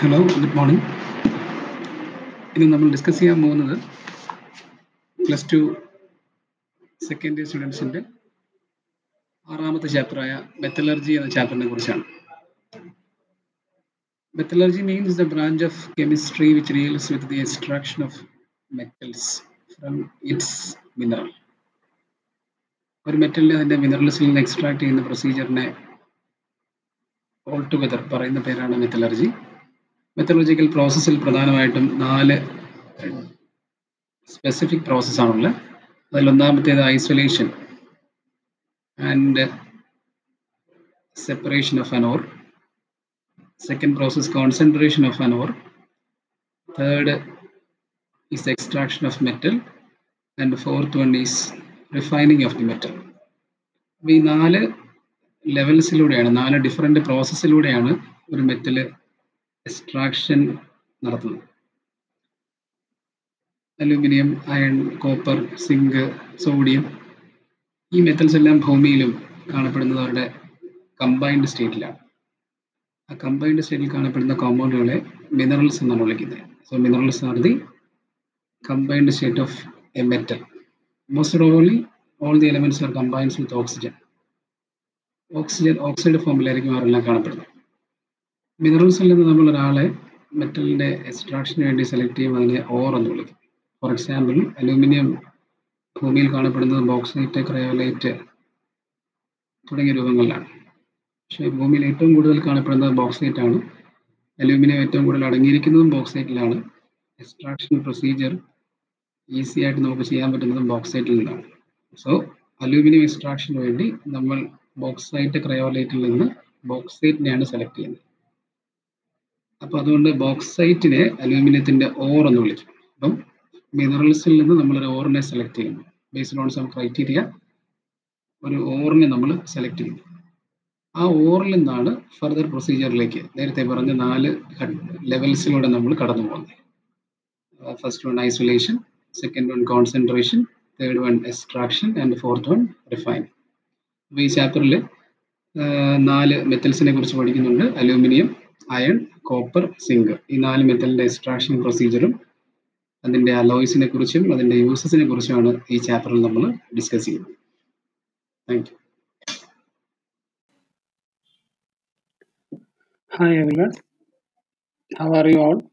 Hello good morning ഇന്ന് നമ്മൾ discuss ചെയ്യാൻ പോകുന്നത് പ്ലസ് ടു സെക്കൻഡ് ഇയർ സ്റ്റുഡൻസിന്റെ ആറാമത്തെ ചാപ്റ്ററായ മെത്തലർജി എന്ന ചാപ്റ്ററിനെ കുറിച്ചാണ്. Metallurgy means the branch of chemistry which deals with the extraction of metals from its mineral ഒരു മെറ്റലിനെ അതിന്റെ മിനറൽസിൽ നിന്ന് എക്സ്ട്രാക്ട് ചെയ്യുന്ന പ്രൊസീജിയറിനെ ഓൾ ടുഗദർ പറയുന്ന പേരാണ് മെത്തലർജി മെത്തലർജിക്കൽ പ്രോസസ്സിൽ പ്രധാനമായിട്ടും നാല് സ്പെസിഫിക് പ്രോസസ്സാണുള്ളത് അതിൽ ഒന്നാമത്തേത് isolation and separation of an ore second process concentration of an ore third is extraction of metal and fourth one is refining of the metal അപ്പോൾ ഈ നാല് ലെവൽസിലൂടെയാണ് നാല് ഡിഫറെന്റ് പ്രോസസ്സിലൂടെയാണ് ഒരു മെറ്റൽ എക്സ്ട്രാക്ഷൻ നടത്തുന്നത് aluminium iron copper zinc sodium ഈ metals എല്ലാം ഭൂമിയിലും കാണപ്പെടുന്നത് അവരുടെ കമ്പൈൻഡ് സ്റ്റേറ്റിലാണ് ആ കമ്പൈൻഡ് സ്റ്റേറ്റിൽ കാണപ്പെടുന്ന കോമ്പൗണ്ടുകളെ മിനറൽസ് എന്നാണ് വിളിക്കുന്നത്. So minerals are the combined state of a metal most only all the elements are combines with oxygen oxygen oxide ഫോമിലായിരിക്കും അവരെല്ലാം കാണപ്പെടുന്നത്. മിനറൽസിൽ നിന്ന് നമ്മൾ ഒരാളെ മെറ്റലിന്റെ എക്സ്ട്രാക്ഷന് വേണ്ടി സെലക്ട് ചെയ്യും അതിനെ ഓർ എന്ന് വിളിക്കും. ഫോർ എക്സാമ്പിൾ അലൂമിനിയം ഭൂമിയിൽ കാണപ്പെടുന്നത് ബോക്സൈറ്റ് ക്രയോലൈറ്റ് തുടങ്ങിയ രൂപങ്ങളിലാണ്. പക്ഷേ ഭൂമിയിൽ ഏറ്റവും കൂടുതൽ കാണപ്പെടുന്നത് ബോക്സൈറ്റ് ആണ്. അലൂമിനിയം ഏറ്റവും കൂടുതൽ അടങ്ങിയിരിക്കുന്നതും ബോക്സൈറ്റിലാണ് എക്സ്ട്രാക്ഷൻ പ്രൊസീജിയർ ഈസി ആയിട്ട് നമുക്ക് ചെയ്യാൻ പറ്റുന്നതും ബോക്സൈറ്റിൽ നിന്നാണ് സോ അലൂമിനിയം എക്സ്ട്രാക്ഷന് വേണ്ടി നമ്മൾ ബോക്സൈറ്റ് ക്രയോലൈറ്റിൽ നിന്ന് ബോക്സൈറ്റിനെയാണ് സെലക്ട് ചെയ്യുന്നത്. അപ്പൊ അതുകൊണ്ട് ബോക്സൈറ്റിനെ അലൂമിനിയത്തിന്റെ ഓർ എന്ന് വിളിക്കും. അപ്പം മിനറൽസിൽ നിന്ന് നമ്മൾ ഒരു ഓറിനെ സെലക്ട് ചെയ്യുന്നു. ബേസ്ഡ് ഓൺ സം ക്രൈറ്റീരിയ ഒരു ഓറിനെ നമ്മൾ സെലക്ട് ചെയ്യുന്നു. ആ ഓറിൽ നിന്നാണ് ഫർദർ പ്രൊസീജിയറിലേക്ക് നേരത്തെ പറഞ്ഞ നാല് ലെവൽസിലൂടെ നമ്മൾ കടന്നു പോകുന്നത്. First one isolation second one concentration third one extraction and fourth one refine അപ്പോൾ ഈ ചാപ്റ്ററിൽ നാല് മെറ്റൽസിനെ കുറിച്ച് പഠിക്കുന്നുണ്ട്. അലൂമിനിയം അയൺ കോപ്പർ സിങ്ക് ഈ നാല് മെറ്റലിന്റെ എക്സ്ട്രാക്ഷൻ പ്രൊസീജിയറും അതിന്റെ അലോയ്സിനെ കുറിച്ചും അതിന്റെ യൂസസിനെ കുറിച്ചുമാണ് ഈ ചാപ്റ്ററിൽ നമ്മൾ ഡിസ്കസ് ചെയ്യുന്നത്. Thank you Hi everyone, how are you all?